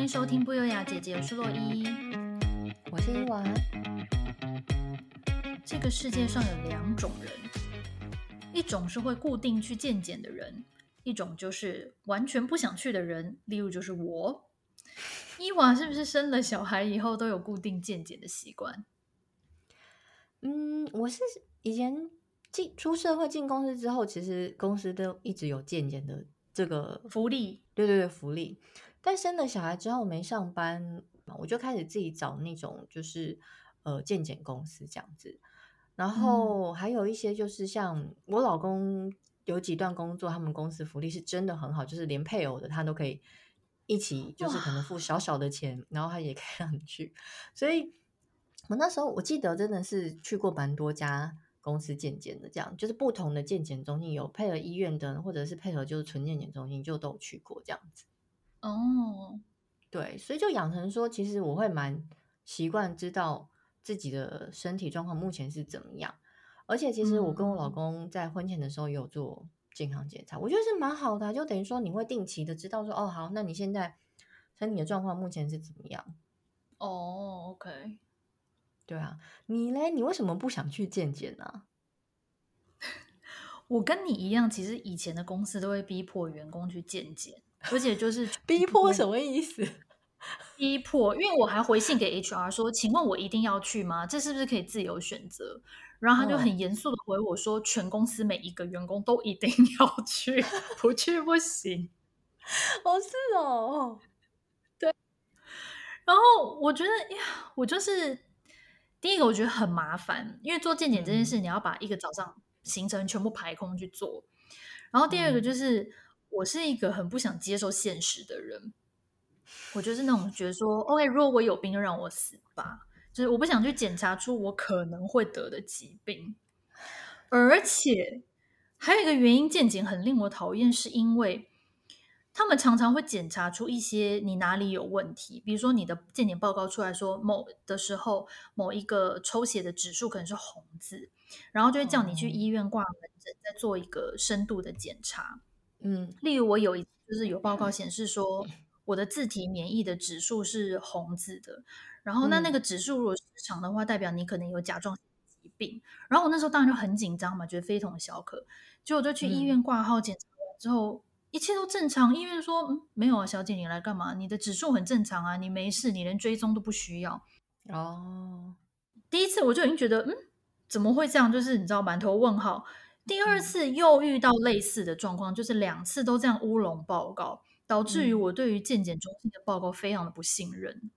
欢迎收听不优雅姐姐，我是洛伊，我是伊娃。这个世界上有两种人，一种是会固定去健检的人，一种就是完全不想去的人。例如就是我，伊娃是不是生了小孩以后都有固定健检的习惯？嗯，我是以前进出社会进公司之后，其实公司都一直有健检的这个福利。对对对，福利。但生了小孩之后没上班，我就开始自己找那种就是呃健检公司这样子。然后还有一些就是像我老公有几段工作，他们公司福利是真的很好，就是连配偶的他都可以一起，就是可能付小小的钱，然后他也可以让你去，所以。我那时候我记得真的是去过蛮多家公司健检的，这样就是不同的健检中心有配合医院的，或者是配合就是纯健检中心，就都有去过这样子。哦，对，所以就养成说，其实我会蛮习惯知道自己的身体状况目前是怎么样，而且其实我跟我老公在婚前的时候也有做健康检查，我觉得是蛮好的，就等于说你会定期的知道说，哦，好，那你现在身体的状况目前是怎么样？哦，OK。对啊，你嘞？你为什么不想去健检呢？我跟你一样，其实以前的公司都会逼迫员工去健检，而且就是逼迫什么意思？逼迫，因为我还回信给 HR 说，请问我一定要去吗？这是不是可以自由选择？然后他就很严肃的回我说，哦、全公司每一个员工都一定要去，不去不行。哦，是哦，对。然后我觉得呀，我就是。第一个我觉得很麻烦，因为做健检这件事，你要把一个早上行程全部排空去做。然后第二个就是，我是一个很不想接受现实的人。我就是那种觉得说，OK，如果我有病就让我死吧，就是我不想去检查出我可能会得的疾病。而且还有一个原因，健检很令我讨厌，是因为。他们常常会检查出一些你哪里有问题，比如说你的健检报告出来说某的时候某一个抽血的指数可能是红字，然后就会叫你去医院挂门诊，再做一个深度的检查。嗯，例如我有一就是有报告显示说我的自体免疫的指数是红字的，然后那那个指数如果失常的话，代表你可能有甲状腺疾病。然后我那时候当然就很紧张嘛，觉得非同小可，结果就去医院挂号检查完之后。一切都正常，医院说嗯，没有啊，小姐你来干嘛？你的指数很正常啊，你没事，你连追踪都不需要。哦，第一次我就已经觉得嗯，怎么会这样？就是你知道满头问号。第二次又遇到类似的状况，嗯、就是两次都这样乌龙报告，导致于我对于健检中心的报告非常的不信任。嗯、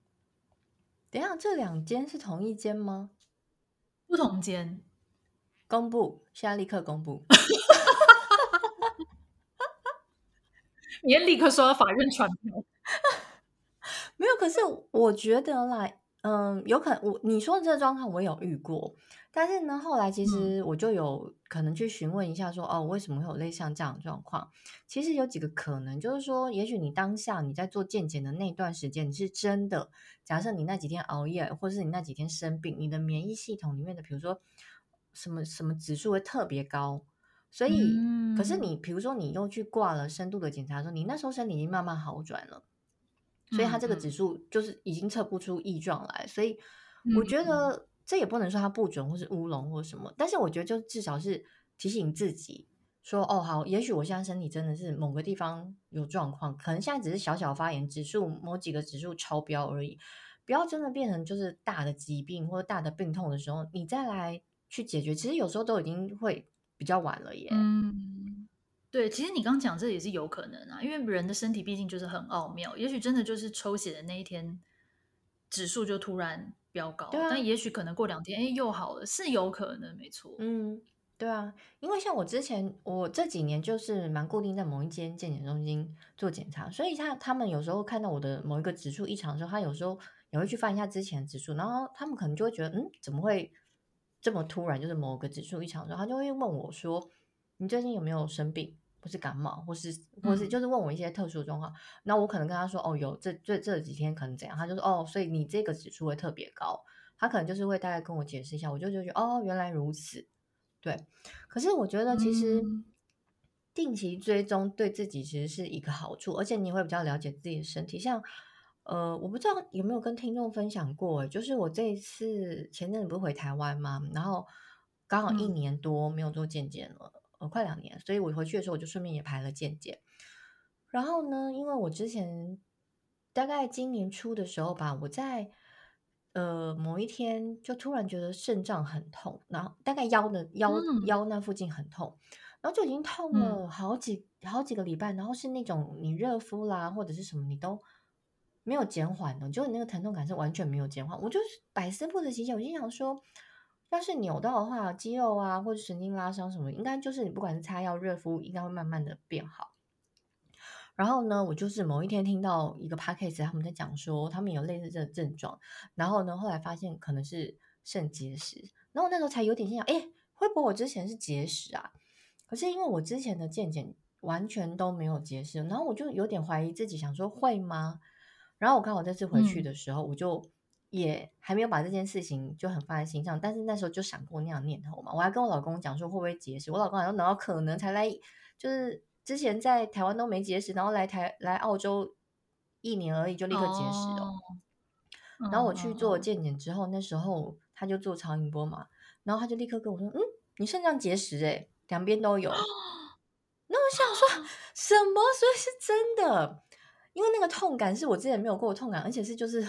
等一下，这两间是同一间吗？不同间。公布，现在立刻公布。你也立刻说到法院传票，没有。可是我觉得啦，嗯，有可能我你说的这个状况我有遇过，但是呢，后来其实我就有可能去询问一下说，说、嗯、哦，为什么会有类似像这样的状况？其实有几个可能，就是说，也许你当下你在做健检的那段时间，你是真的，假设你那几天熬夜，或是你那几天生病，你的免疫系统里面的，比如说什么什么指数会特别高。所以，嗯、可是你比如说，你又去挂了深度的检查的时候，你那时候身体已经慢慢好转了，所以它这个指数就是已经测不出异状来。所以，我觉得这也不能说它不准或是乌龙或什么，但是我觉得就至少是提醒自己说，哦，好，也许我现在身体真的是某个地方有状况，可能现在只是小小发炎，指数某几个指数超标而已，不要真的变成就是大的疾病或者大的病痛的时候，你再来去解决，其实有时候都已经会。比较晚了耶。嗯，对，其实你刚讲这也是有可能啊，因为人的身体毕竟就是很奥妙，也许真的就是抽血的那一天指数就突然飙高，对啊，但也许可能过两天哎又好了，是有可能，没错。嗯，对啊，因为像我之前我这几年就是蛮固定在某一间健检中心做检查，所以他他们有时候看到我的某一个指数异常的时候，他有时候也会去翻一下之前的指数，然后他们可能就会觉得嗯怎么会？这么突然，就是某个指数异常，的时候他就会问我说：“你最近有没有生病，或是感冒，或是或是就是问我一些特殊的状况？”那、嗯、我可能跟他说：“哦，有这这这几天可能怎样？”他就说：“哦，所以你这个指数会特别高。”他可能就是会大概跟我解释一下，我就就觉得哦，原来如此。对，可是我觉得其实定期追踪对自己其实是一个好处，而且你会比较了解自己的身体。像呃，我不知道有没有跟听众分享过，就是我这一次前阵子不是回台湾吗？然后刚好一年多没有做健检了，嗯、呃，快两年，所以我回去的时候我就顺便也排了健检。然后呢，因为我之前大概今年初的时候吧，我在呃某一天就突然觉得肾脏很痛，然后大概腰的腰、嗯、腰那附近很痛。然后就已经痛了好几、嗯、好几个礼拜，然后是那种你热敷啦或者是什么你都没有减缓的，就你那个疼痛感是完全没有减缓。我就是百思不得其解，我心想说，要是扭到的话，肌肉啊或者神经拉伤什么，应该就是你不管是擦药热敷，应该会慢慢的变好。然后呢，我就是某一天听到一个 podcast 他们在讲说，他们有类似这个症状，然后呢，后来发现可能是肾结石，然后我那时候才有点心想，哎，会不会我之前是结石啊？可是因为我之前的健检完全都没有结石，然后我就有点怀疑自己，想说会吗？然后我刚好这次回去的时候，我就也还没有把这件事情就很放在心上，但是那时候就闪过那样的念头嘛。我还跟我老公讲说会不会结石，我老公好像等到可能才来，就是之前在台湾都没结石，然后来台来澳洲一年而已就立刻结石了。哦、然后我去做健检之后，那时候他就做超音波嘛，然后他就立刻跟我说：“嗯，你肾脏结石诶、欸。”两边都有，那我想说什么？所以是真的，因为那个痛感是我之前没有过的痛感，而且是就是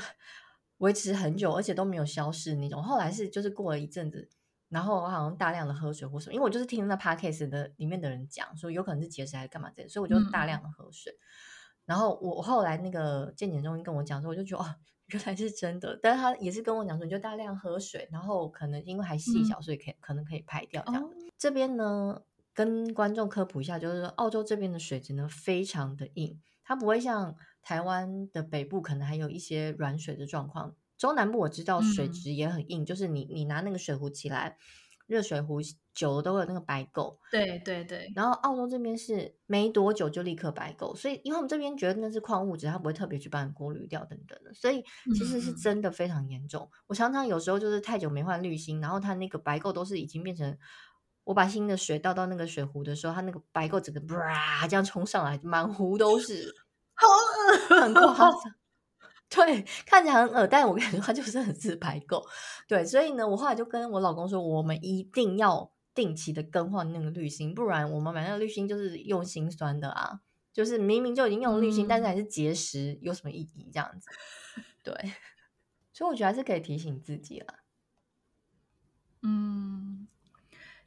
维持很久，而且都没有消失那种。后来是就是过了一阵子，然后我好像大量的喝水或什么，因为我就是听那 podcast 的里面的人讲说有可能是结石还是干嘛这，所以我就大量的喝水。嗯、然后我后来那个健检中心跟我讲说，我就觉得哦，原来是真的。但是他也是跟我讲说，你就大量喝水，然后可能因为还细小，所以可可能可以排掉这样。哦这边呢，跟观众科普一下，就是说澳洲这边的水质呢非常的硬，它不会像台湾的北部可能还有一些软水的状况。中南部我知道水质也很硬，嗯、就是你你拿那个水壶起来，热水壶久了都会有那个白垢。对对对。然后澳洲这边是没多久就立刻白垢，所以因为我们这边觉得那是矿物质，它不会特别去帮你过滤掉等等的，所以其实是真的非常严重。嗯、我常常有时候就是太久没换滤芯，然后它那个白垢都是已经变成。我把新的水倒到那个水壶的时候，它那个白垢整个唰这样冲上来，满壶都是，好恶，很夸张。对，看起来很恶，但我跟你说，它就是很自白狗。对，所以呢，我后来就跟我老公说，我们一定要定期的更换那个滤芯，不然我们买那个滤芯就是用心酸的啊，就是明明就已经用了滤芯，嗯、但是还是结石，有什么意义？这样子，对。所以我觉得还是可以提醒自己了。嗯。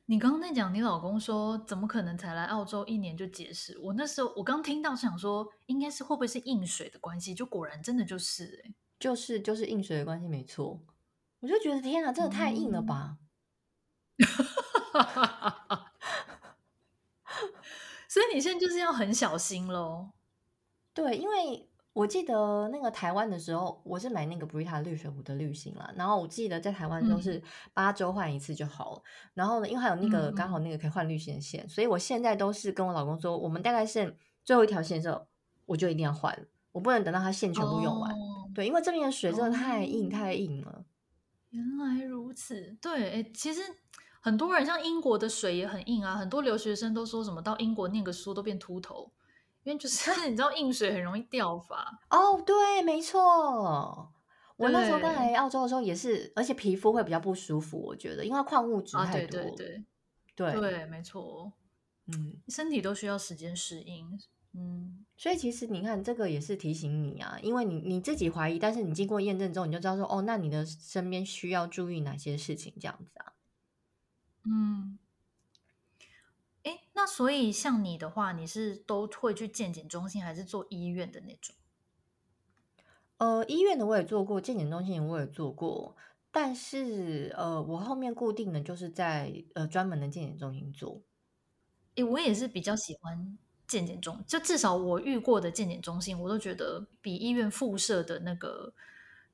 你刚刚在讲，你老公说怎么可能才来澳洲一年就结石？我那时候我刚听到想说，应该是会不会是硬水的关系？就果然真的就是、欸，就是就是硬水的关系，没错。我就觉得天哪，真的太硬了吧！嗯、所以你现在就是要很小心喽。对，因为。我记得那个台湾的时候，我是买那个 Brita 绿水壶的滤芯啦。然后我记得在台湾都是八周换一次就好了。嗯、然后呢，因为还有那个刚好那个可以换滤芯的线，嗯、所以我现在都是跟我老公说，我们大概是最后一条线的时候，我就一定要换，我不能等到它线全部用完。哦、对，因为这边的水真的太硬、哦、太硬了。原来如此，对，诶，其实很多人像英国的水也很硬啊，很多留学生都说什么到英国念个书都变秃头。因为就是 你知道硬水很容易掉发哦，对，没错。我那时候刚来澳洲的时候也是，而且皮肤会比较不舒服。我觉得，因为矿物质太多。对对对，对，没错。嗯，身体都需要时间适应。嗯，所以其实你看，这个也是提醒你啊，因为你你自己怀疑，但是你经过验证之后，你就知道说，哦，那你的身边需要注意哪些事情，这样子啊。嗯。哎，那所以像你的话，你是都会去健检中心，还是做医院的那种？呃，医院的我也做过，健检中心我也做过，但是呃，我后面固定的就是在呃专门的健检中心做。哎，我也是比较喜欢健检中，就至少我遇过的健检中心，我都觉得比医院附设的那个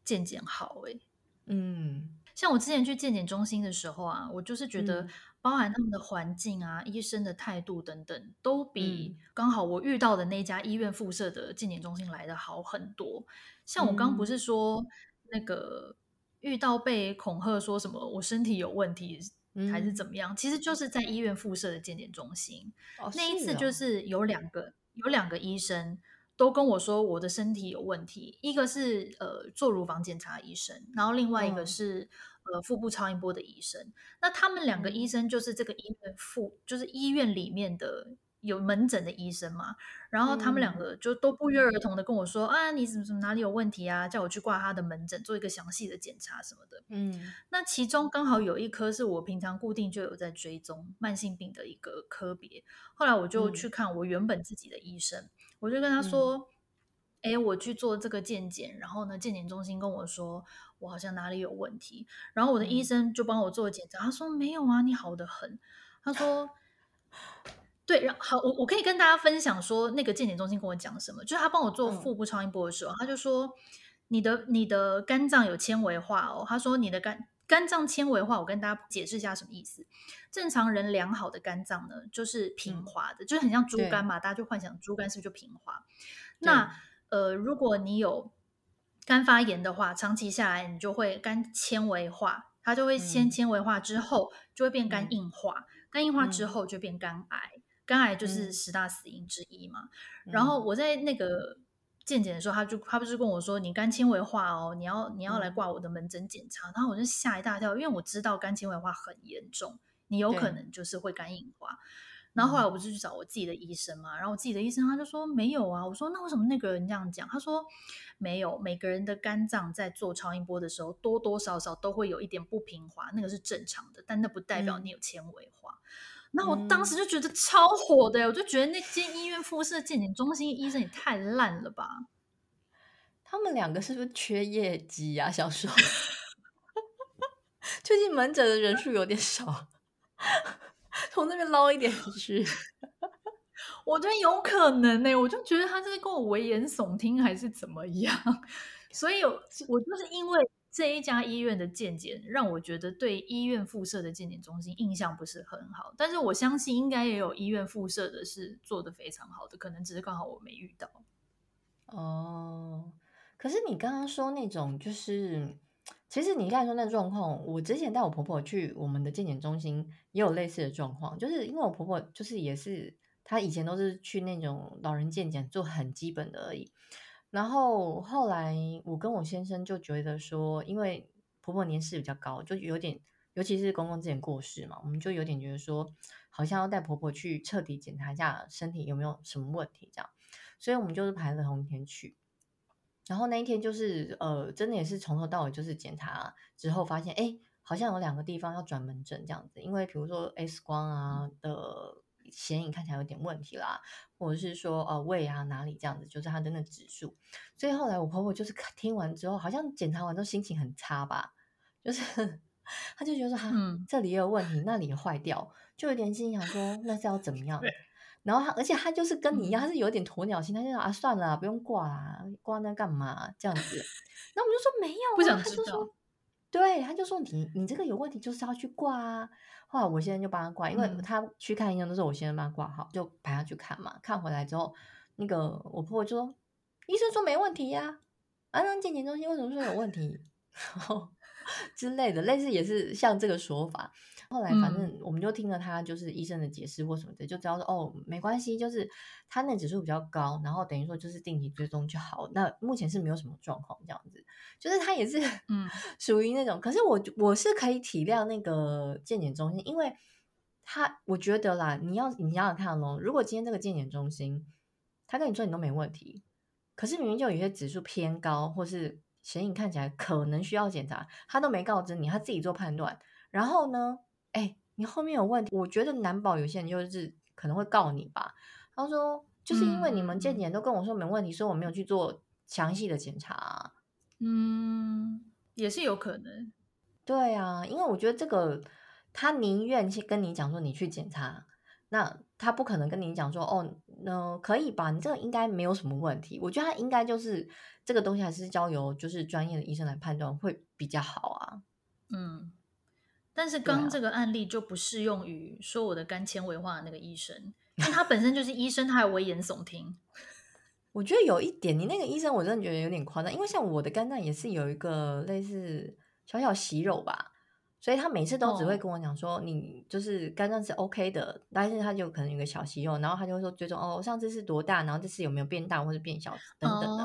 健检好。哎，嗯，像我之前去健检中心的时候啊，我就是觉得。嗯包含他们的环境啊，医生的态度等等，都比刚好我遇到的那家医院附设的健检中心来的好很多。像我刚不是说那个遇到被恐吓说什么我身体有问题还是怎么样，其实就是在医院附设的健检中心。那一次就是有两个有两个医生都跟我说我的身体有问题，一个是呃做乳房检查医生，然后另外一个是、嗯、呃腹部超音波的医生。那他们两个医生就是这个医院附，就是医院里面的。有门诊的医生嘛，然后他们两个就都不约而同的跟我说、嗯、啊，你怎么怎么哪里有问题啊？叫我去挂他的门诊，做一个详细的检查什么的。嗯，那其中刚好有一科是我平常固定就有在追踪慢性病的一个科别。后来我就去看我原本自己的医生，嗯、我就跟他说，哎、嗯，我去做这个健检，然后呢，健检中心跟我说我好像哪里有问题，然后我的医生就帮我做检查，他说没有啊，你好得很，他说。对，然后好，我我可以跟大家分享说，那个健检中心跟我讲什么，就是他帮我做腹部超音波的时候，嗯、他就说你的你的肝脏有纤维化哦，他说你的肝肝脏纤维化，我跟大家解释一下什么意思。正常人良好的肝脏呢，就是平滑的，嗯、就是很像猪肝嘛，大家就幻想猪肝是不是就平滑？那呃，如果你有肝发炎的话，长期下来你就会肝纤维化，它就会先纤维化之后就会变肝硬化，嗯、肝硬化之后就变肝癌。嗯肝癌就是十大死因之一嘛，嗯、然后我在那个健检的时候，他就他不是跟我说，你肝纤维化哦，你要你要来挂我的门诊检查，嗯、然后我就吓一大跳，因为我知道肝纤维化很严重，你有可能就是会肝硬化。对然后后来我不是去找我自己的医生嘛，然后我自己的医生他就说没有啊，我说那为什么那个人这样讲？他说没有，每个人的肝脏在做超音波的时候多多少少都会有一点不平滑，那个是正常的，但那不代表你有纤维化。嗯那我当时就觉得超火的，嗯、我就觉得那间医院附设健检中心医生也太烂了吧！他们两个是不是缺业绩啊？小时候 最近门诊的人数有点少，从那边捞一点去。我觉得有可能呢、我就觉得他这个跟我危言耸听还是怎么样，所以我就是因为。这一家医院的健检让我觉得对医院附设的健检中心印象不是很好，但是我相信应该也有医院附设的是做得非常好的，可能只是刚好我没遇到。哦，可是你刚刚说那种就是，其实你刚才说那状况，我之前带我婆婆去我们的健检中心也有类似的状况，就是因为我婆婆就是也是她以前都是去那种老人健检做很基本的而已。然后后来，我跟我先生就觉得说，因为婆婆年事比较高，就有点，尤其是公公之前过世嘛，我们就有点觉得说，好像要带婆婆去彻底检查一下身体有没有什么问题这样，所以我们就是排了同一天去。然后那一天就是，呃，真的也是从头到尾就是检查之后发现，哎，好像有两个地方要转门诊这样子，因为比如说 X 光啊的。显影看起来有点问题啦，或者是说呃胃啊哪里这样子，就是它的那指数。所以后来我婆婆就是听完之后，好像检查完之后心情很差吧，就是 她就觉得说哈，嗯、这里也有问题，那里也坏掉，就有点心想说那是要怎么样？对然后他而且他就是跟你一样，他是有点鸵鸟心，他就说啊算了，不用挂啦，挂那干嘛这样子？然后我们就说没有、啊，不想知道。他就说对，他就说你你这个有问题，就是要去挂啊。后来我现在就帮他挂，因为他去看医生都是我先生帮他挂好，就陪他去看嘛。看回来之后，那个我婆婆就说，医生说没问题呀，啊，那健检中心为什么说有问题？然后之类的，类似也是像这个说法。后来反正我们就听了他就是医生的解释或什么的，就知道说哦没关系，就是他那指数比较高，然后等于说就是定期追踪就好。那目前是没有什么状况这样子，就是他也是嗯 属于那种。可是我我是可以体谅那个健检中心，因为他我觉得啦，你要你想想看喽，如果今天这个健检中心他跟你说你都没问题，可是明明就有些指数偏高，或是显影看起来可能需要检查，他都没告知你，他自己做判断，然后呢？哎，你后面有问题，我觉得难保有些人就是可能会告你吧。他说，就是因为你们健检都跟我说没问题，嗯、所以我没有去做详细的检查、啊。嗯，也是有可能。对啊，因为我觉得这个他宁愿去跟你讲说你去检查，那他不可能跟你讲说哦，那可以吧？你这个应该没有什么问题。我觉得他应该就是这个东西还是交由就是专业的医生来判断会比较好啊。嗯。但是刚这个案例就不适用于说我的肝纤维化的那个医生，因为他本身就是医生，他还危言耸听。我觉得有一点，你那个医生我真的觉得有点夸张，因为像我的肝脏也是有一个类似小小息肉吧，所以他每次都只会跟我讲说，你就是肝脏是 OK 的，但是他就可能有个小息肉，然后他就会说追踪哦，上次是多大，然后这次有没有变大或者变小等等的，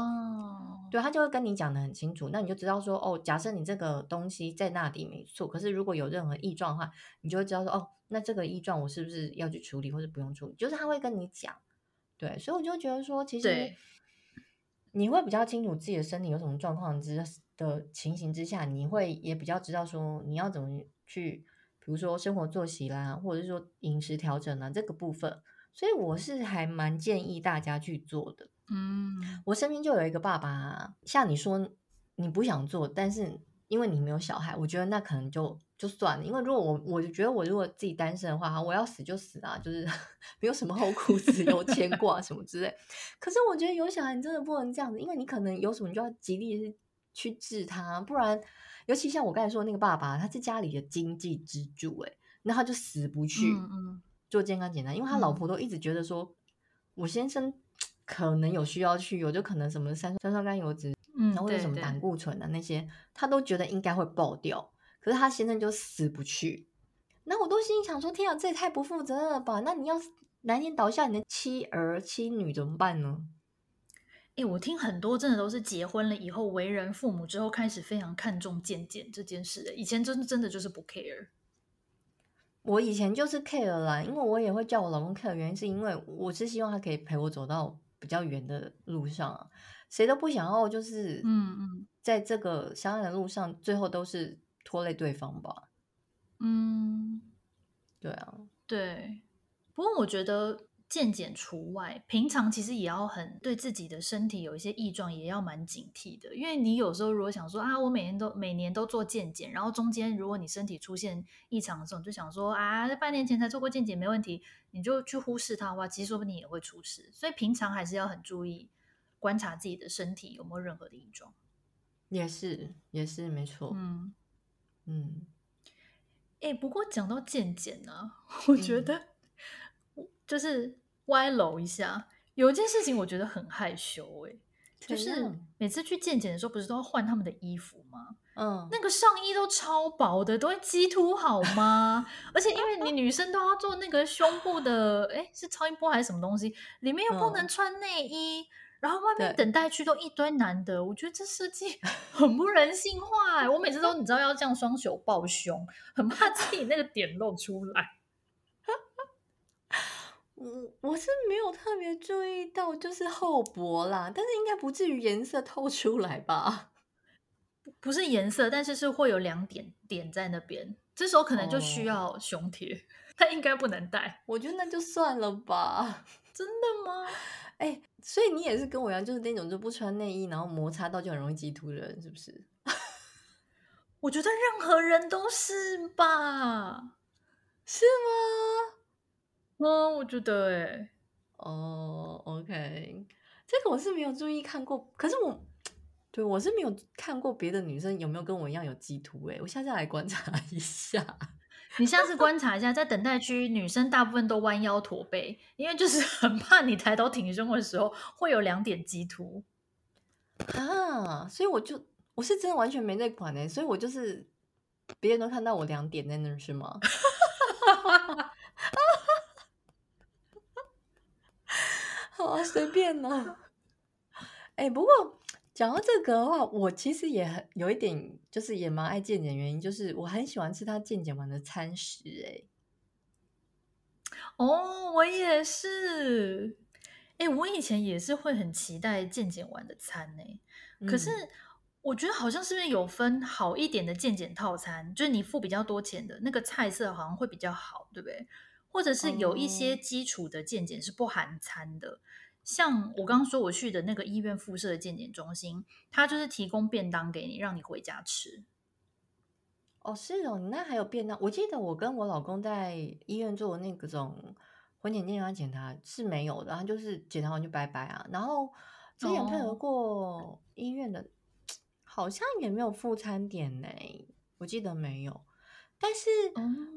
对，他就会跟你讲的很清楚，那你就知道说哦，假设你这个东西在那里没错，可是如果有任何异状的话，你就会知道说哦，那这个异状我是不是要去处理或者不用处理，就是他会跟你讲，对，所以我就觉得说，其实你会比较清楚自己的身体有什么状况之的情形之下，你会也比较知道说你要怎么去，比如说生活作息啦，或者是说饮食调整啊这个部分，所以我是还蛮建议大家去做的。嗯，我身边就有一个爸爸，像你说你不想做，但是因为你没有小孩，我觉得那可能就就算了。因为如果我我就觉得我如果自己单身的话，我要死就死啊，就是 没有什么后顾之忧牵挂什么之类。可是我觉得有小孩你真的不能这样子，因为你可能有什么就要极力去治他，不然，尤其像我刚才说的那个爸爸，他是家里的经济支柱，哎，那他就死不去做健康检查，嗯嗯，因为他老婆都一直觉得说，嗯、我先生可能有需要去，有就可能什么三酸酸甘油脂，嗯，或者什么胆固醇的那些，他都觉得应该会爆掉，可是他先生就死不去，那我都心里想说，天啊，这也太不负责任了吧？那你要哪天倒下你的妻儿妻女怎么办呢？哎，我听很多真的都是结婚了以后，为人父母之后开始非常看重健检这件事。以前真真的就是不 care。我以前就是 care 啦，因为我也会叫我老公 care，原因是因为我是希望他可以陪我走到比较远的路上啊。谁都不想要，就是嗯嗯，在这个相爱的路上，最后都是拖累对方吧。嗯，对啊，对。不过我觉得。健检除外，平常其实也要很对自己的身体有一些异状，也要蛮警惕的。因为你有时候如果想说啊，我每年都每年都做健检，然后中间如果你身体出现异常的时候，你就想说啊，半年前才做过健检没问题，你就去忽视它的话，其实说不定也会出事。所以平常还是要很注意观察自己的身体有没有任何的异状。也是，也是没错。嗯嗯。哎、欸，不过讲到健检呢，我觉得。嗯就是歪楼一下，有一件事情我觉得很害羞哎、欸，就是每次去健检的时候，不是都要换他们的衣服吗？嗯，那个上衣都超薄的，都会激凸好吗？而且因为你女生都要做那个胸部的，哎，是超音波还是什么东西？里面又不能穿内衣，嗯、然后外面等待区都一堆男的，我觉得这设计 很不人性化、欸。我每次都你知道要这样双手抱胸，很怕自己那个点露出来。我我是没有特别注意到，就是厚薄啦，但是应该不至于颜色透出来吧？不是颜色，但是是会有两点点在那边，这时候可能就需要胸贴，它应该不能戴。我觉得那就算了吧。真的吗？哎、欸，所以你也是跟我一样，就是那种就不穿内衣，然后摩擦到就很容易激突的人，是不是？我觉得任何人都是吧？是吗？嗯，我觉得哎、欸，哦、oh，OK，这个我是没有注意看过，可是我对我是没有看过别的女生有没有跟我一样有鸡突哎，我下次来观察一下。你下次观察一下，在等待区，女生大部分都弯腰驼背，因为就是 很怕你抬头挺胸的时候会有两点鸡突啊，所以我就我是真的完全没在管哎，所以我就是别人都看到我两点在那儿是吗？好啊，随便呢。哎、欸，不过讲到这个的话，我其实也很有一点，就是也蛮爱健检，原因就是我很喜欢吃他健检完的餐食。哎，哦，我也是。哎、欸，我以前也是会很期待健检完的餐呢。可是我觉得好像是不是有分好一点的健检套餐，就是你付比较多钱的那个菜色好像会比较好，对不对？或者是有一些基础的健检是不含餐的，像我刚刚说我去的那个医院附设的健检中心，它就是提供便当给你，让你回家吃。哦，是哦，你那还有便当。我记得我跟我老公在医院做那个种婚前健康检查是没有的，他就是检查完就拜拜啊。然后之前配合过医院的，哦、好像也没有副餐点呢，我记得没有。但是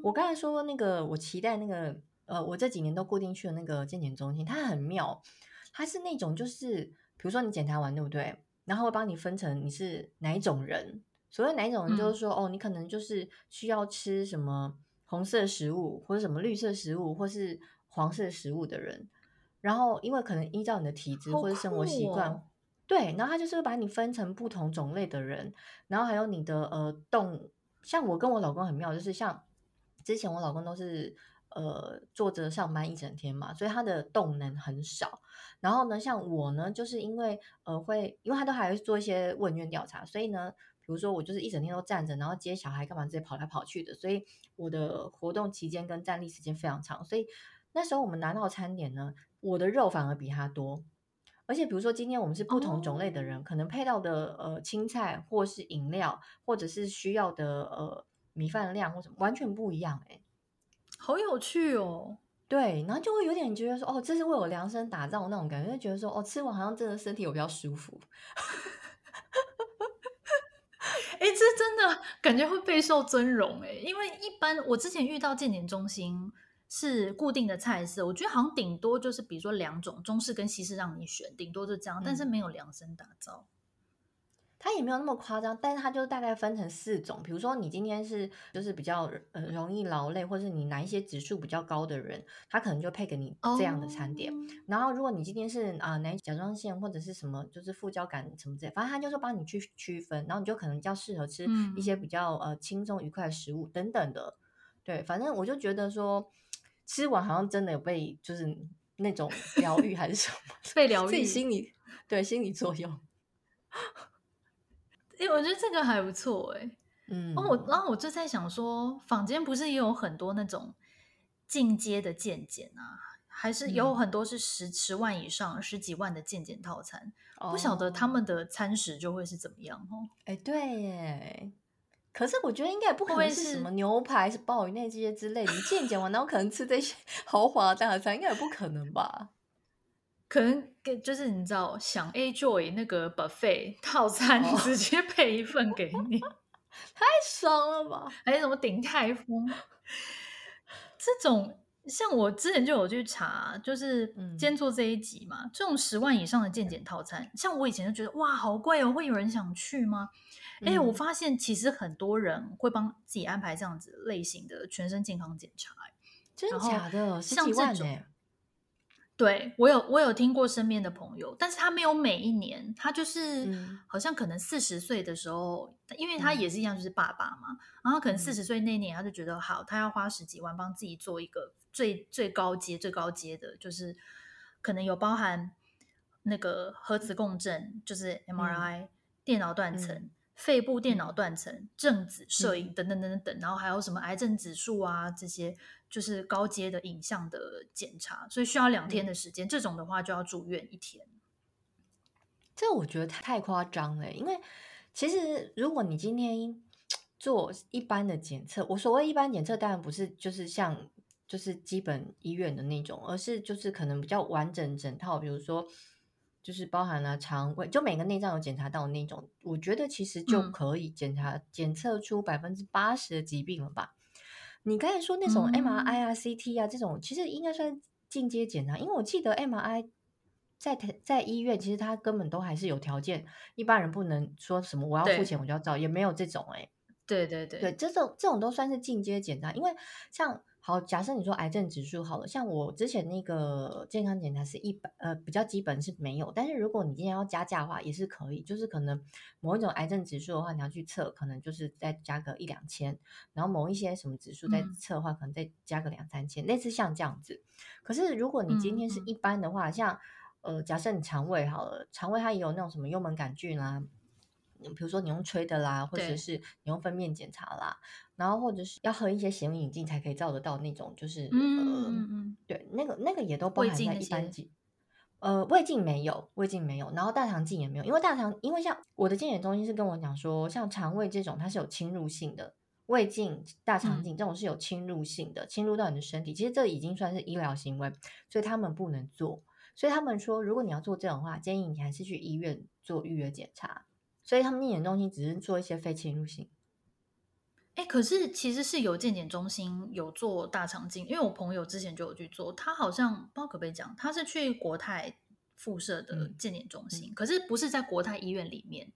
我刚才说那个，我期待那个，呃，我这几年都固定去的那个健检中心，它很妙，它是那种就是，比如说你检查完对不对？然后会帮你分成你是哪一种人，所谓哪一种人，就是说、嗯、哦，你可能就是需要吃什么红色食物，或者什么绿色食物，或是黄色食物的人。然后，因为可能依照你的体质或者生活习惯，哦、对，然后他就是会把你分成不同种类的人，然后还有你的呃动，像我跟我老公很妙，就是像之前我老公都是。呃，坐着上班一整天嘛，所以他的动能很少。然后呢，像我呢，就是因为呃会，因为他都还会做一些问卷调查，所以呢，比如说我就是一整天都站着，然后接小孩干嘛，直接跑来跑去的，所以我的活动期间跟站立时间非常长。所以那时候我们拿到餐点呢，我的肉反而比他多。而且比如说今天我们是不同种类的人，哦、可能配到的呃青菜或是饮料，或者是需要的呃米饭量或什么，完全不一样哎、欸。好有趣哦，对，然后就会有点觉得说，哦，这是为我量身打造那种感觉，就觉得说，哦，吃完好像真的身体有比较舒服。哎，这真的感觉会备受尊荣哎，因为一般我之前遇到健检中心是固定的菜色，我觉得好像顶多就是比如说两种中式跟西式让你选，顶多就这样，嗯、但是没有量身打造。它也没有那么夸张，但是它就大概分成四种。比如说，你今天是就是比较呃容易劳累，或者是你哪一些指数比较高的人，他可能就配给你这样的餐点。Oh. 然后，如果你今天是啊哪甲状腺或者是什么，就是副交感什么之类，反正他就是帮你去区分，然后你就可能比较适合吃一些比较呃轻松愉快的食物等等的。对，反正我就觉得说，吃完好像真的有被就是那种疗愈还是什么被疗愈，自己心理对心理作用。哎，我觉得这个还不错哎，嗯，然后我然后我就在想说，坊间不是也有很多那种进阶的健检啊，还是有很多是十、嗯、十万以上、十几万的健检套餐，哦、不晓得他们的餐食就会是怎么样哦？哎，对耶，可是我觉得应该也不可能是什么牛排、是鲍鱼那这些之类的，你健检完然后可能吃这些 豪华的大餐，应该也不可能吧？可能给就是你知道，想 A Joy 那个 buffet 套餐，直接配一份给你，哦、太爽了吧？还有什么鼎泰丰？这种像我之前就有去查，就是今天做这一集嘛，嗯、这种十万以上的健检套餐，像我以前就觉得哇，好贵哦，会有人想去吗？哎、嗯，我发现其实很多人会帮自己安排这样子类型的全身健康检查，真的假的？十几万呢？对，我有我有听过身边的朋友，但是他没有每一年，他就是、嗯、好像可能四十岁的时候，因为他也是一样，就是爸爸嘛，嗯、然后可能四十岁那年，他就觉得好，他要花十几万帮自己做一个最最高阶最高阶的，就是可能有包含那个核磁共振，就是 MRI、嗯、电脑断层。嗯肺部电脑断层、正子摄影等等等等等，然后还有什么癌症指数啊，这些就是高阶的影像的检查，所以需要两天的时间。这种的话就要住院一天。这我觉得太夸张了，因为其实如果你今天 做一般的检测，我所谓一般检测当然不是就是像就是基本医院的那种，而是就是可能比较完整整套，比如说。就是包含了肠胃，就每个内脏有检查到的那种，我觉得其实就可以检查、嗯、检测出百分之八十的疾病了吧？你刚才说那种 MRI 啊、嗯、CT 啊这种，其实应该算进阶检查，因为我记得 MRI 在在医院其实它根本都还是有条件，一般人不能说什么我要付钱我就要照，也没有这种哎、欸。对对对，对这种这种都算是进阶检查，因为像。好，假设你说癌症指数好了，像我之前那个健康检查是一百，呃，比较基本是没有。但是如果你今天要加价的话，也是可以，就是可能某一种癌症指数的话，你要去测，可能就是再加个一两千，然后某一些什么指数再测的话，嗯、可能再加个两三千，类似像这样子。可是如果你今天是一般的话，嗯、像呃，假设你肠胃好了，肠胃它也有那种什么幽门杆菌啦。比如说你用吹的啦，或者是你用粪便检查啦，对然后或者是要喝一些显微眼镜才可以照得到那种，就是嗯嗯嗯，对，那个那个也都包含在一般镜。呃，胃镜没有，胃镜没有，然后大肠镜也没有，因为大肠，因为像我的健检中心是跟我讲说，像肠胃这种它是有侵入性的，胃镜、大肠镜这种是有侵入性的，嗯、侵入到你的身体，其实这已经算是医疗行为，所以他们不能做。所以他们说，如果你要做这种话，建议你还是去医院做预约检查。所以他们健检中心只是做一些非侵入性。哎，可是其实是有健检中心有做大肠镜，因为我朋友之前就有去做，他好像不知道可不可以讲，他是去国泰附设的健检中心，可是不是在国泰医院里面，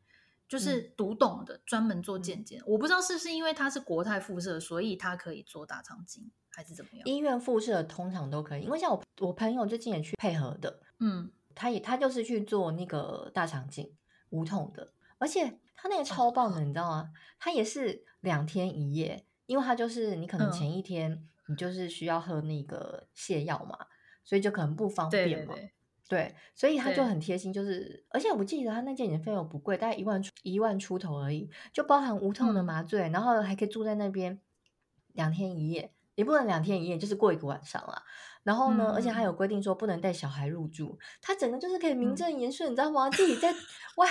就是独栋的，专门做健检。我不知道是不是因为他是国泰附设，所以他可以做大肠镜，还是怎么样？医院附设通常都可以，因为像我我朋友最近也去配合的，嗯，他也他就是去做那个大肠镜，无痛的，而且他那个超棒的，你知道吗？他也是两天一夜，因为它就是你可能前一天你就是需要喝那个泻药嘛，所以就可能不方便嘛。对对对。对，所以他就很贴心，就是而且我记得他那件年费用不贵，大概一万出一万出头而已，就包含无痛的麻醉，嗯、然后还可以住在那边两天一夜，也不能两天一夜，就是过一个晚上啦。然后呢，嗯、而且还有规定说不能带小孩入住，他整个就是可以名正言顺，嗯、你知道吗？自己在 外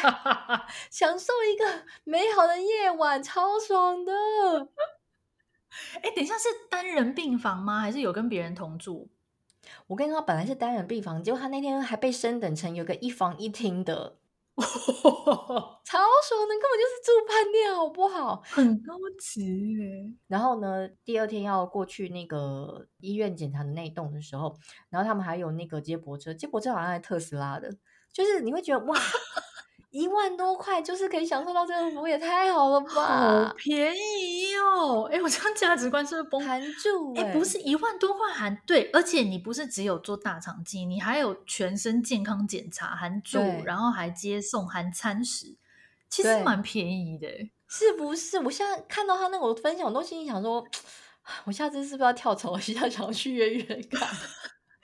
享受一个美好的夜晚，超爽的。哎，等一下，是单人病房吗？还是有跟别人同住？我跟你说，本来是单人病房，结果他那天还被升等成有个一房一厅的，超爽的，根本就是住饭店，好不好？很高级耶。然后呢，第二天要过去那个医院检查的那一栋的时候，然后他们还有那个接驳车，接驳车好像还特斯拉的，就是你会觉得哇。一万多块就是可以享受到这个服务，也太好了吧！好便宜哦！哎，我这样价值观是不是崩？含住哎，不是一万多块含对，而且你不是只有做大肠镜，你还有全身健康检查，含住，然后还接送，含餐食，其实蛮便宜的，是不是？我现在看到他那个分享，我都心里想说，我下次是不是要跳槽一下，想要去约约看？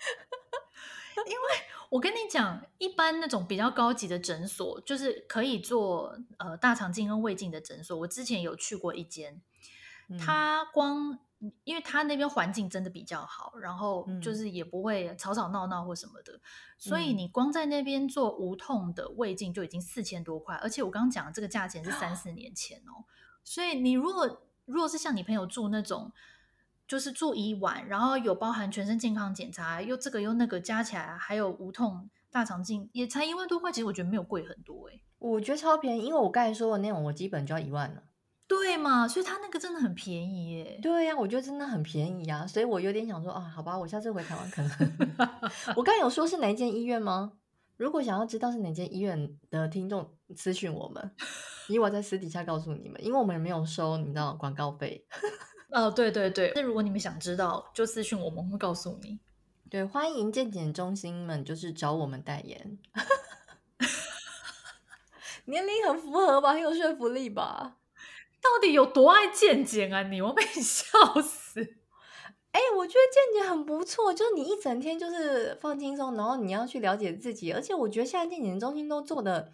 因为。我跟你讲，一般那种比较高级的诊所，就是可以做呃大肠镜跟胃镜的诊所。我之前有去过一间，他光因为他那边环境真的比较好，然后就是也不会吵吵闹闹或什么的，所以你光在那边做无痛的胃镜就已经四千多块，而且我刚刚讲的这个价钱是三四年前哦，所以你如果如果是像你朋友住那种。就是住一晚，然后有包含全身健康检查，又这个又那个加起来，还有无痛大肠镜，也才一万多块。其实我觉得没有贵很多哎、欸，我觉得超便宜，因为我刚才说的那种，我基本就要一万了。对嘛，所以他那个真的很便宜耶。对呀、啊，我觉得真的很便宜啊，所以我有点想说啊，好吧，我下次回台湾可能。我刚才有说是哪一间医院吗？如果想要知道是哪间医院的听众，私讯我们，因为我在私底下告诉你们，因为我们也没有收你知道广告费。哦，对对对，那如果你们想知道，就私信我们，会告诉你。对，欢迎健检中心们，就是找我们代言。年龄很符合吧，很有说服力吧？到底有多爱健检啊你？我被你笑死！哎，我觉得健检很不错，就是你一整天就是放轻松，然后你要去了解自己，而且我觉得现在健检中心都做的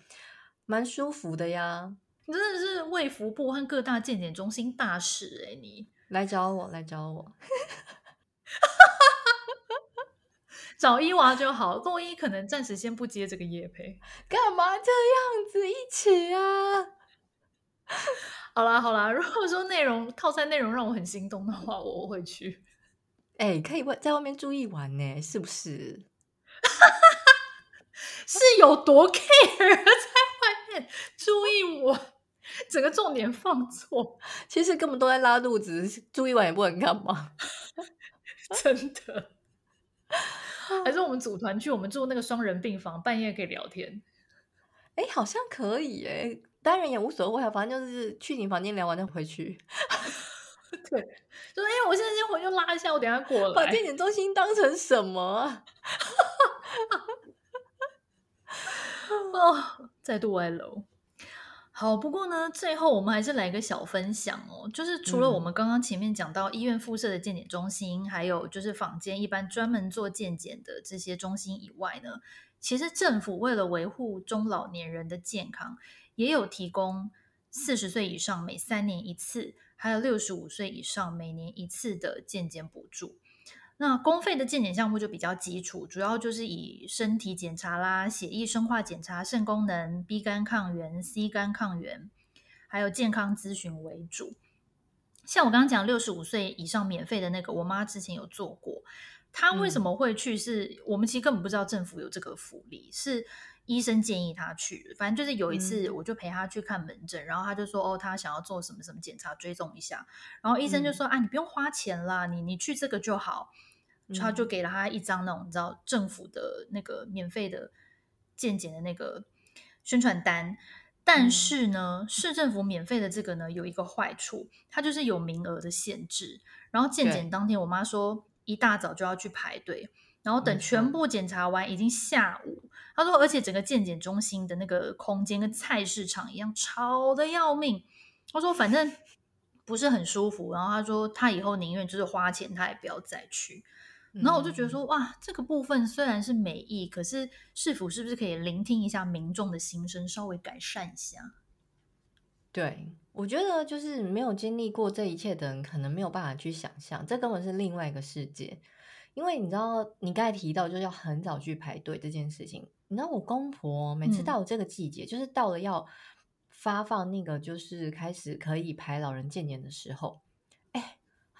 蛮舒服的呀。你真的是卫福部和各大健检中心大使哎，你。来找我，来找我，找伊娃就好。洛伊可能暂时先不接这个业配，干嘛这样子？一起啊！好啦好啦，如果说内容套餐内容让我很心动的话，我会去。哎、欸，可以外在外面住一晚呢，是不是？是有多 care 在外面住一晚？整个重点放错，其实根本都在拉肚子，住一晚也不能干嘛，真的。还是我们组团去，我们住那个双人病房，半夜可以聊天。哎，好像可以哎，单人也无所谓，反正就是去你房间聊完再回去。对，就说哎，我现在先回去拉一下，我等下过来。把健检中心当成什么？哦，再度歪楼。好，不过呢，最后我们还是来个小分享哦。就是除了我们刚刚前面讲到医院附设的健检中心，嗯、还有就是坊间一般专门做健检的这些中心以外呢，其实政府为了维护中老年人的健康，也有提供四十岁以上每三年一次，还有六十五岁以上每年一次的健检补助。那公费的健检项目就比较基础，主要就是以身体检查啦、血液生化检查、肾功能、B 肝抗原、C 肝抗原，还有健康咨询为主。像我刚刚讲六十五岁以上免费的那个，我妈之前有做过。她为什么会去是？是、嗯、我们其实根本不知道政府有这个福利，是。医生建议她去，反正就是有一次，我就陪她去看门诊，嗯、然后她就说：“哦，她想要做什么什么检查，追踪一下。”然后医生就说：“嗯、啊，你不用花钱啦，你你去这个就好。嗯”他就给了他一张那种你知道政府的那个免费的健检的那个宣传单。但是呢，市政府免费的这个呢，有一个坏处，它就是有名额的限制。然后健检当天，我妈说一大早就要去排队，然后等全部检查完，已经下午。她说，而且整个健检中心的那个空间跟菜市场一样，吵得要命。她说，反正不是很舒服。然后她说，她以后宁愿就是花钱，她也不要再去。然后我就觉得说，哇，这个部分虽然是美意，可是市府是不是可以聆听一下民众的心声，稍微改善一下？对，我觉得就是没有经历过这一切的人，可能没有办法去想象，这根本是另外一个世界。因为你知道，你刚才提到就是要很早去排队这件事情，你知道我公婆每次到了这个季节，嗯、就是到了要发放那个就是开始可以排老人健检的时候。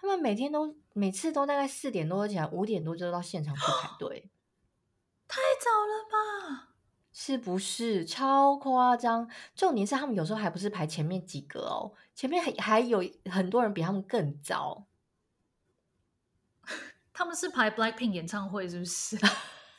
他们每天都每次都大概四点多起来，五点多就到现场去排 队，太早了吧？是不是超夸张？重点是他们有时候还不是排前面几个哦，前面还还有很多人比他们更早。他们是排 Blackpink 演唱会是不是？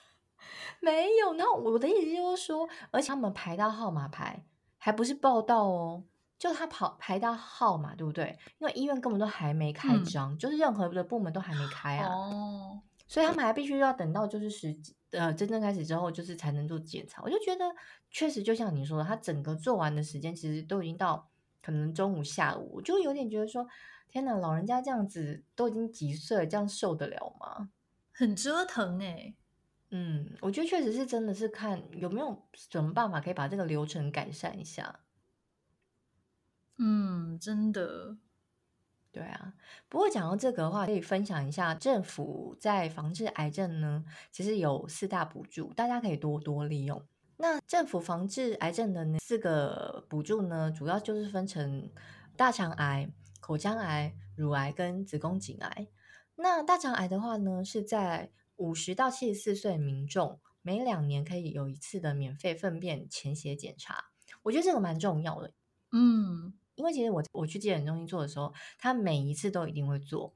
没有。然后我的意思就是说，而且他们排到号码牌，还不是报到哦。就他跑排到号嘛，对不对？因为医院根本都还没开张，嗯、就是任何的部门都还没开啊。哦，所以他们还必须要等到就是实呃真正开始之后，就是才能做检查。我就觉得确实就像你说的，他整个做完的时间其实都已经到可能中午下午，我就有点觉得说，天哪，老人家这样子都已经几岁了，这样受得了吗？很折腾哎、欸。嗯，我觉得确实是真的是看有没有什么办法可以把这个流程改善一下。嗯，真的，对啊。不过讲到这个的话，可以分享一下，政府在防治癌症呢，其实有四大补助，大家可以多多利用。那政府防治癌症的那四个补助呢，主要就是分成大肠癌、口腔癌、乳癌跟子宫颈癌。那大肠癌的话呢，是在五十到七十四岁民众每两年可以有一次的免费粪便潜血检查。我觉得这个蛮重要的，嗯。因为其实我我去健检中心做的时候，他每一次都一定会做。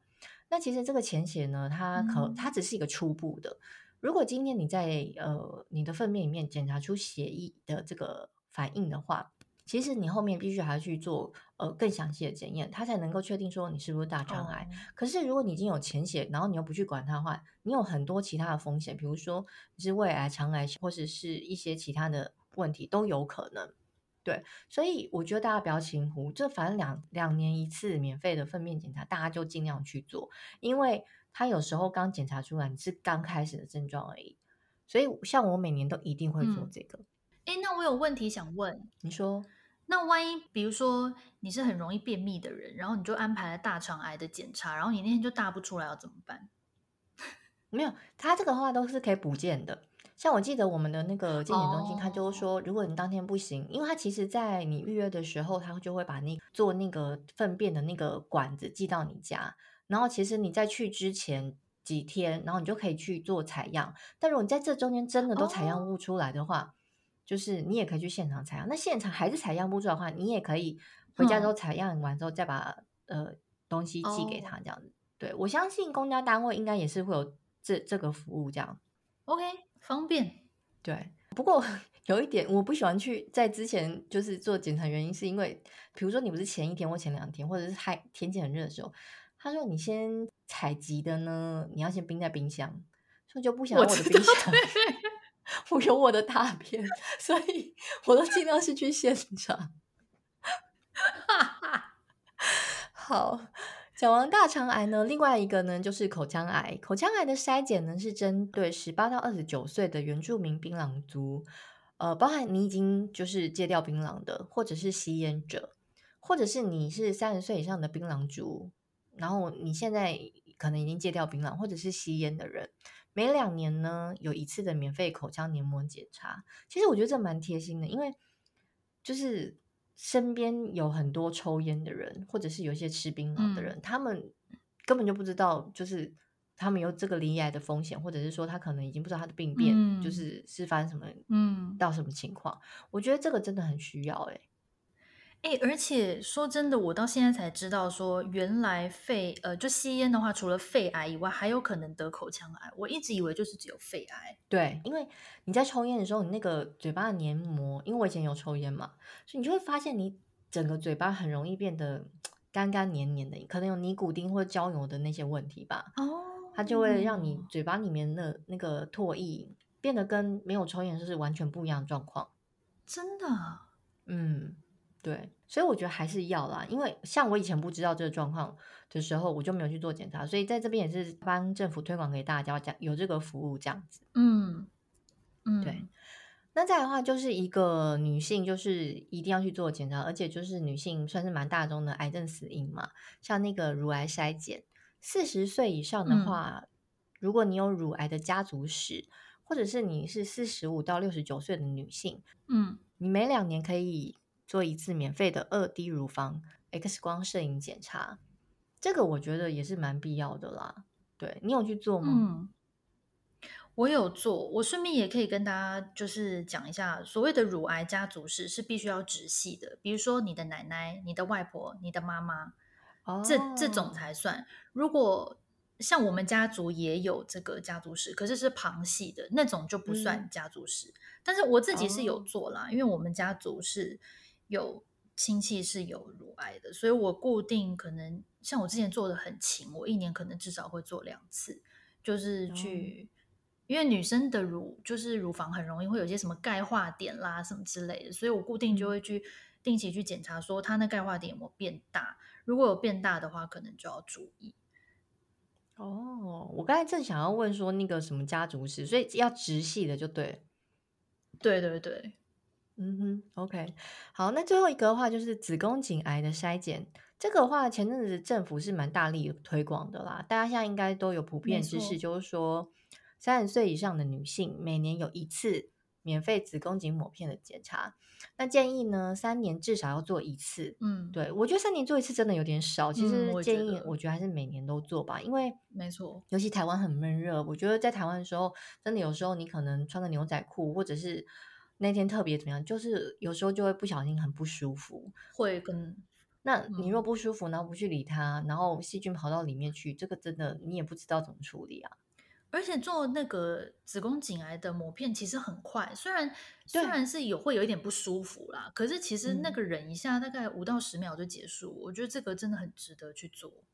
那其实这个潜血呢，它可、嗯、它只是一个初步的。如果今天你在呃你的粪便里面检查出血液的这个反应的话，其实你后面必须还要去做呃更详细的检验，它才能够确定说你是不是大肠癌。哦、可是如果你已经有潜血，然后你又不去管它的话，你有很多其他的风险，比如说你是胃癌、肠癌，或者是一些其他的问题都有可能。对，所以我觉得大家不要轻忽，这反正两两年一次免费的粪便检查，大家就尽量去做，因为他有时候刚检查出来你是刚开始的症状而已，所以像我每年都一定会做这个。哎、嗯，那我有问题想问，你说，那万一比如说你是很容易便秘的人，然后你就安排了大肠癌的检查，然后你那天就大不出来，要怎么办？没有，他这个话都是可以补件的。像我记得我们的那个健检中心，他就说，如果你当天不行，因为他其实在你预约的时候，他就会把那做那个粪便的那个管子寄到你家，然后其实你在去之前几天，然后你就可以去做采样。但如果你在这中间真的都采样不出来的话，就是你也可以去现场采样。那现场还是采样不出来的话，你也可以回家之后采样完之后再把呃东西寄给他这样子。对，我相信公家单位应该也是会有这这个服务这样。OK。方便，对。不过 有一点我不喜欢去在之前就是做检查，原因是因为，比如说你不是前一天或前两天，或者是太天气很热的时候，他说你先采集的呢，你要先冰在冰箱，所以就不想我的冰箱，我，我有我的大便，所以我都尽量是去现场。好。讲完大肠癌呢，另外一个呢就是口腔癌。口腔癌的筛检呢是针对十八到二十九岁的原住民槟榔族，呃，包含你已经就是戒掉槟榔的，或者是吸烟者，或者是你是三十岁以上的槟榔族，然后你现在可能已经戒掉槟榔或者是吸烟的人，每两年呢有一次的免费口腔黏膜检查。其实我觉得这蛮贴心的，因为就是。身边有很多抽烟的人，或者是有一些吃槟榔的人，嗯、他们根本就不知道，就是他们有这个罹癌的风险，或者是说他可能已经不知道他的病变，嗯、就是是发生什么，嗯，到什么情况。我觉得这个真的很需要、欸，哎，哎，而且说真的，我到现在才知道说，原来肺呃，就吸烟的话，除了肺癌以外，还有可能得口腔癌。我一直以为就是只有肺癌。对，因为你在抽烟的时候，你那个嘴巴的黏膜，因为我以前有抽烟嘛，所以你就会发现你整个嘴巴很容易变得干干黏黏的，可能有尼古丁或焦油的那些问题吧。哦，它就会让你嘴巴里面的那个唾液变得跟没有抽烟就是完全不一样的状况。真的？嗯。对，所以我觉得还是要啦，因为像我以前不知道这个状况的时候，我就没有去做检查，所以在这边也是帮政府推广给大家，讲有这个服务这样子。嗯嗯，对。那再来的话，就是一个女性就是一定要去做检查，而且就是女性算是蛮大众的癌症死因嘛，像那个乳癌筛检，四十岁以上的话，嗯、如果你有乳癌的家族史，或者是你是四十五到六十九岁的女性，嗯，你每两年可以。做一次免费的二 D 乳房 X 光摄影检查，这个我觉得也是蛮必要的啦。对，你有去做吗？嗯，我有做。我顺便也可以跟大家就是讲一下，所谓的乳癌家族史是必须要直系的，比如说你的奶奶、你的外婆、你的妈妈，哦，这这种才算。如果像我们家族也有这个家族史，可是是旁系的那种就不算家族史。嗯，但是我自己是有做啦，哦，因为我们家族是。有亲戚是有乳癌的，所以我固定可能像我之前做的很勤，我一年可能至少会做两次，就是去，嗯、因为女生的乳就是乳房很容易会有些什么钙化点啦什么之类的，所以我固定就会去定期去检查，说它那钙化点有没有变大，如果有变大的话，可能就要注意。哦，我刚才正想要问说那个什么家族史，所以要直系的就对，对对对。嗯哼，OK，好，那最后一个的话就是子宫颈癌的筛检，这个的话前阵子政府是蛮大力推广的啦，大家现在应该都有普遍知识，就是说三十岁以上的女性每年有一次免费子宫颈抹片的检查，那建议呢三年至少要做一次。嗯，对，我觉得三年做一次真的有点少，其实建议我觉得还是每年都做吧，因为没错，尤其台湾很闷热，我觉得在台湾的时候，真的有时候你可能穿个牛仔裤或者是。那天特别怎么样？就是有时候就会不小心很不舒服，会跟那你若不舒服，然后不去理它，然后细菌跑到里面去，这个真的你也不知道怎么处理啊。而且做那个子宫颈癌的抹片其实很快，虽然虽然是有会有一点不舒服啦，可是其实那个忍一下大概五到十秒就结束，我觉得这个真的很值得去做。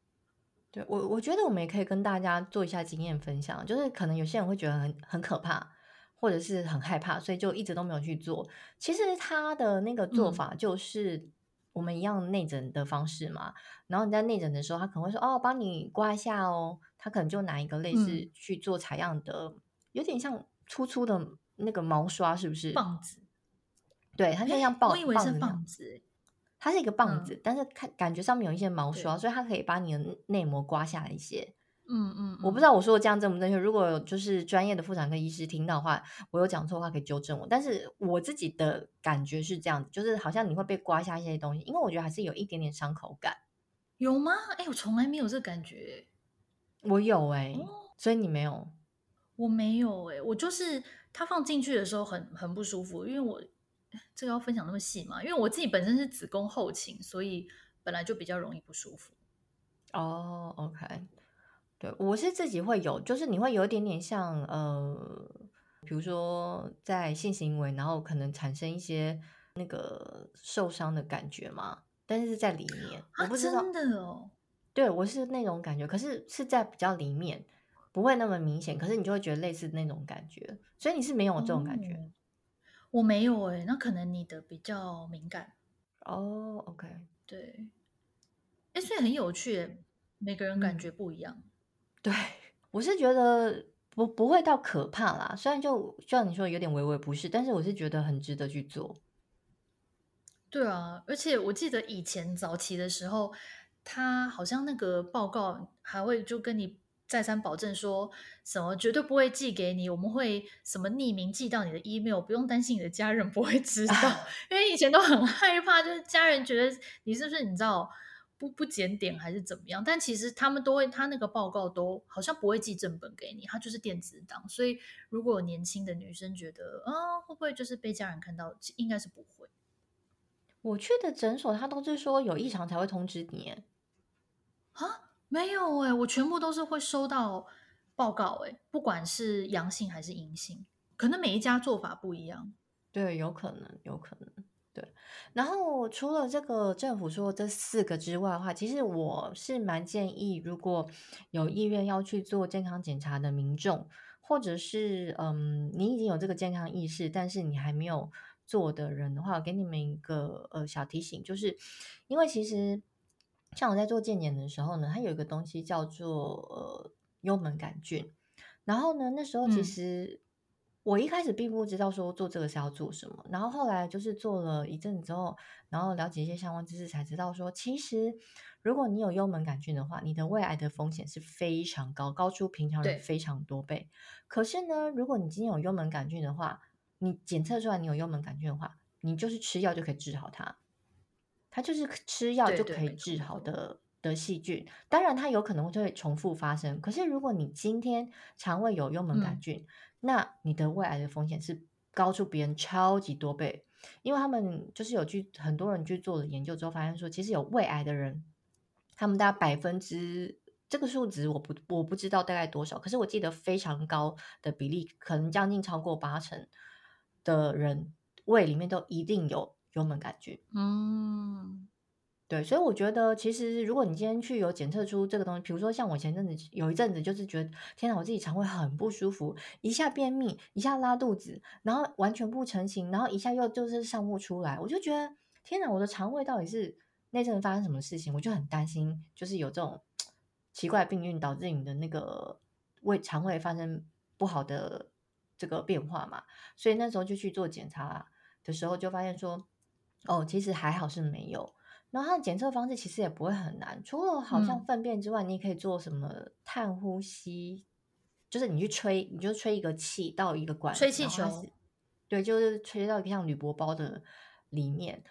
对，我我觉得我们也可以跟大家做一下经验分享，就是可能有些人会觉得很很可怕。或者是很害怕，所以就一直都没有去做。其实他的那个做法就是我们一样内诊的方式嘛。嗯、然后你在内诊的时候，他可能会说：“哦，帮你刮一下哦。”他可能就拿一个类似去做采样的，嗯、有点像粗粗的那个毛刷，是不是？棒子。对，它就像棒，我以为是棒子。它是一个棒子，嗯、但是看感觉上面有一些毛刷，所以它可以把你的内膜刮下来一些。嗯嗯，我不知道我说的这样正不正确。如果就是专业的妇产科医师听到的话，我有讲错的话可以纠正我。但是我自己的感觉是这样子，就是好像你会被刮下一些东西，因为我觉得还是有一点点伤口感。有吗？哎，我从来没有这个感觉。我有哎、欸，哦、所以你没有？我没有哎、欸，我就是它放进去的时候很很不舒服，因为我这个要分享那么细嘛，因为我自己本身是子宫后倾，所以本来就比较容易不舒服。哦，OK。对，我是自己会有，就是你会有一点点像呃，比如说在性行为，然后可能产生一些那个受伤的感觉嘛，但是在里面，啊、我不知道真的哦。对，我是那种感觉，可是是在比较里面，不会那么明显，可是你就会觉得类似那种感觉，所以你是没有这种感觉。哦、我没有哎，那可能你的比较敏感哦。OK，对，哎，所以很有趣，每个人感觉不一样。嗯对，我是觉得不不会到可怕啦，虽然就就像你说有点微微不适，但是我是觉得很值得去做。对啊，而且我记得以前早期的时候，他好像那个报告还会就跟你再三保证说什么绝对不会寄给你，我们会什么匿名寄到你的 email，不用担心你的家人不会知道，因为以前都很害怕，就是家人觉得你是不是你知道。不不检点还是怎么样？但其实他们都会，他那个报告都好像不会寄正本给你，他就是电子档。所以如果年轻的女生觉得啊，会不会就是被家人看到？应该是不会。我去的诊所，他都是说有异常才会通知你。啊，没有哎，我全部都是会收到报告哎，不管是阳性还是阴性，可能每一家做法不一样。对，有可能，有可能。对，然后除了这个政府说这四个之外的话，其实我是蛮建议，如果有意愿要去做健康检查的民众，或者是嗯，你已经有这个健康意识，但是你还没有做的人的话，我给你们一个呃小提醒，就是因为其实像我在做健检的时候呢，它有一个东西叫做呃幽门杆菌，然后呢，那时候其实。嗯我一开始并不知道说做这个是要做什么，然后后来就是做了一阵子之后，然后了解一些相关知识，才知道说，其实如果你有幽门杆菌的话，你的胃癌的风险是非常高，高出平常人非常多倍。可是呢，如果你今天有幽门杆菌的话，你检测出来你有幽门杆菌的话，你就是吃药就可以治好它，它就是吃药就可以治好的的细菌。当然，它有可能会重复发生。可是如果你今天肠胃有幽门杆菌，嗯那你的胃癌的风险是高出别人超级多倍，因为他们就是有去很多人去做了研究之后，发现说其实有胃癌的人，他们大概百分之这个数值我不我不知道大概多少，可是我记得非常高的比例，可能将近超过八成的人胃里面都一定有幽门杆菌。嗯。对，所以我觉得，其实如果你今天去有检测出这个东西，比如说像我前阵子有一阵子就是觉得，天哪，我自己肠胃很不舒服，一下便秘，一下拉肚子，然后完全不成形，然后一下又就是上不出来，我就觉得，天哪，我的肠胃到底是那阵发生什么事情？我就很担心，就是有这种 奇怪病菌导致你的那个胃肠胃发生不好的这个变化嘛，所以那时候就去做检查的时候，就发现说，哦，其实还好是没有。然后它的检测方式其实也不会很难，除了好像粪便之外，嗯、你也可以做什么碳呼吸，就是你去吹，你就吹一个气到一个管，吹气球，对，就是吹到一个像铝箔包的里面，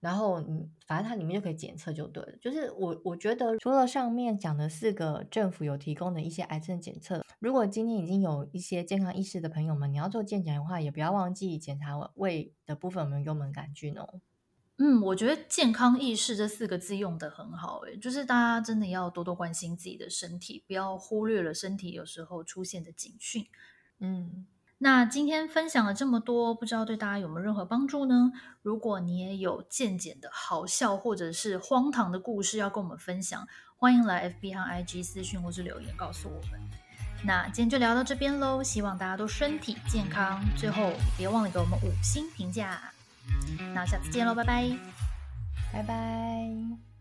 然后你反正它里面就可以检测就对了。就是我我觉得除了上面讲的四个政府有提供的一些癌症检测，如果今天已经有一些健康意识的朋友们，你要做健检的话，也不要忘记检查胃的部分有没有幽门杆菌哦。嗯，我觉得健康意识这四个字用得很好，诶，就是大家真的要多多关心自己的身体，不要忽略了身体有时候出现的警讯。嗯，那今天分享了这么多，不知道对大家有没有任何帮助呢？如果你也有健检的好笑或者是荒唐的故事要跟我们分享，欢迎来 FB 和 IG 私讯或是留言告诉我们。那今天就聊到这边喽，希望大家都身体健康。最后别忘了给我们五星评价。那下次见喽，拜拜，拜拜。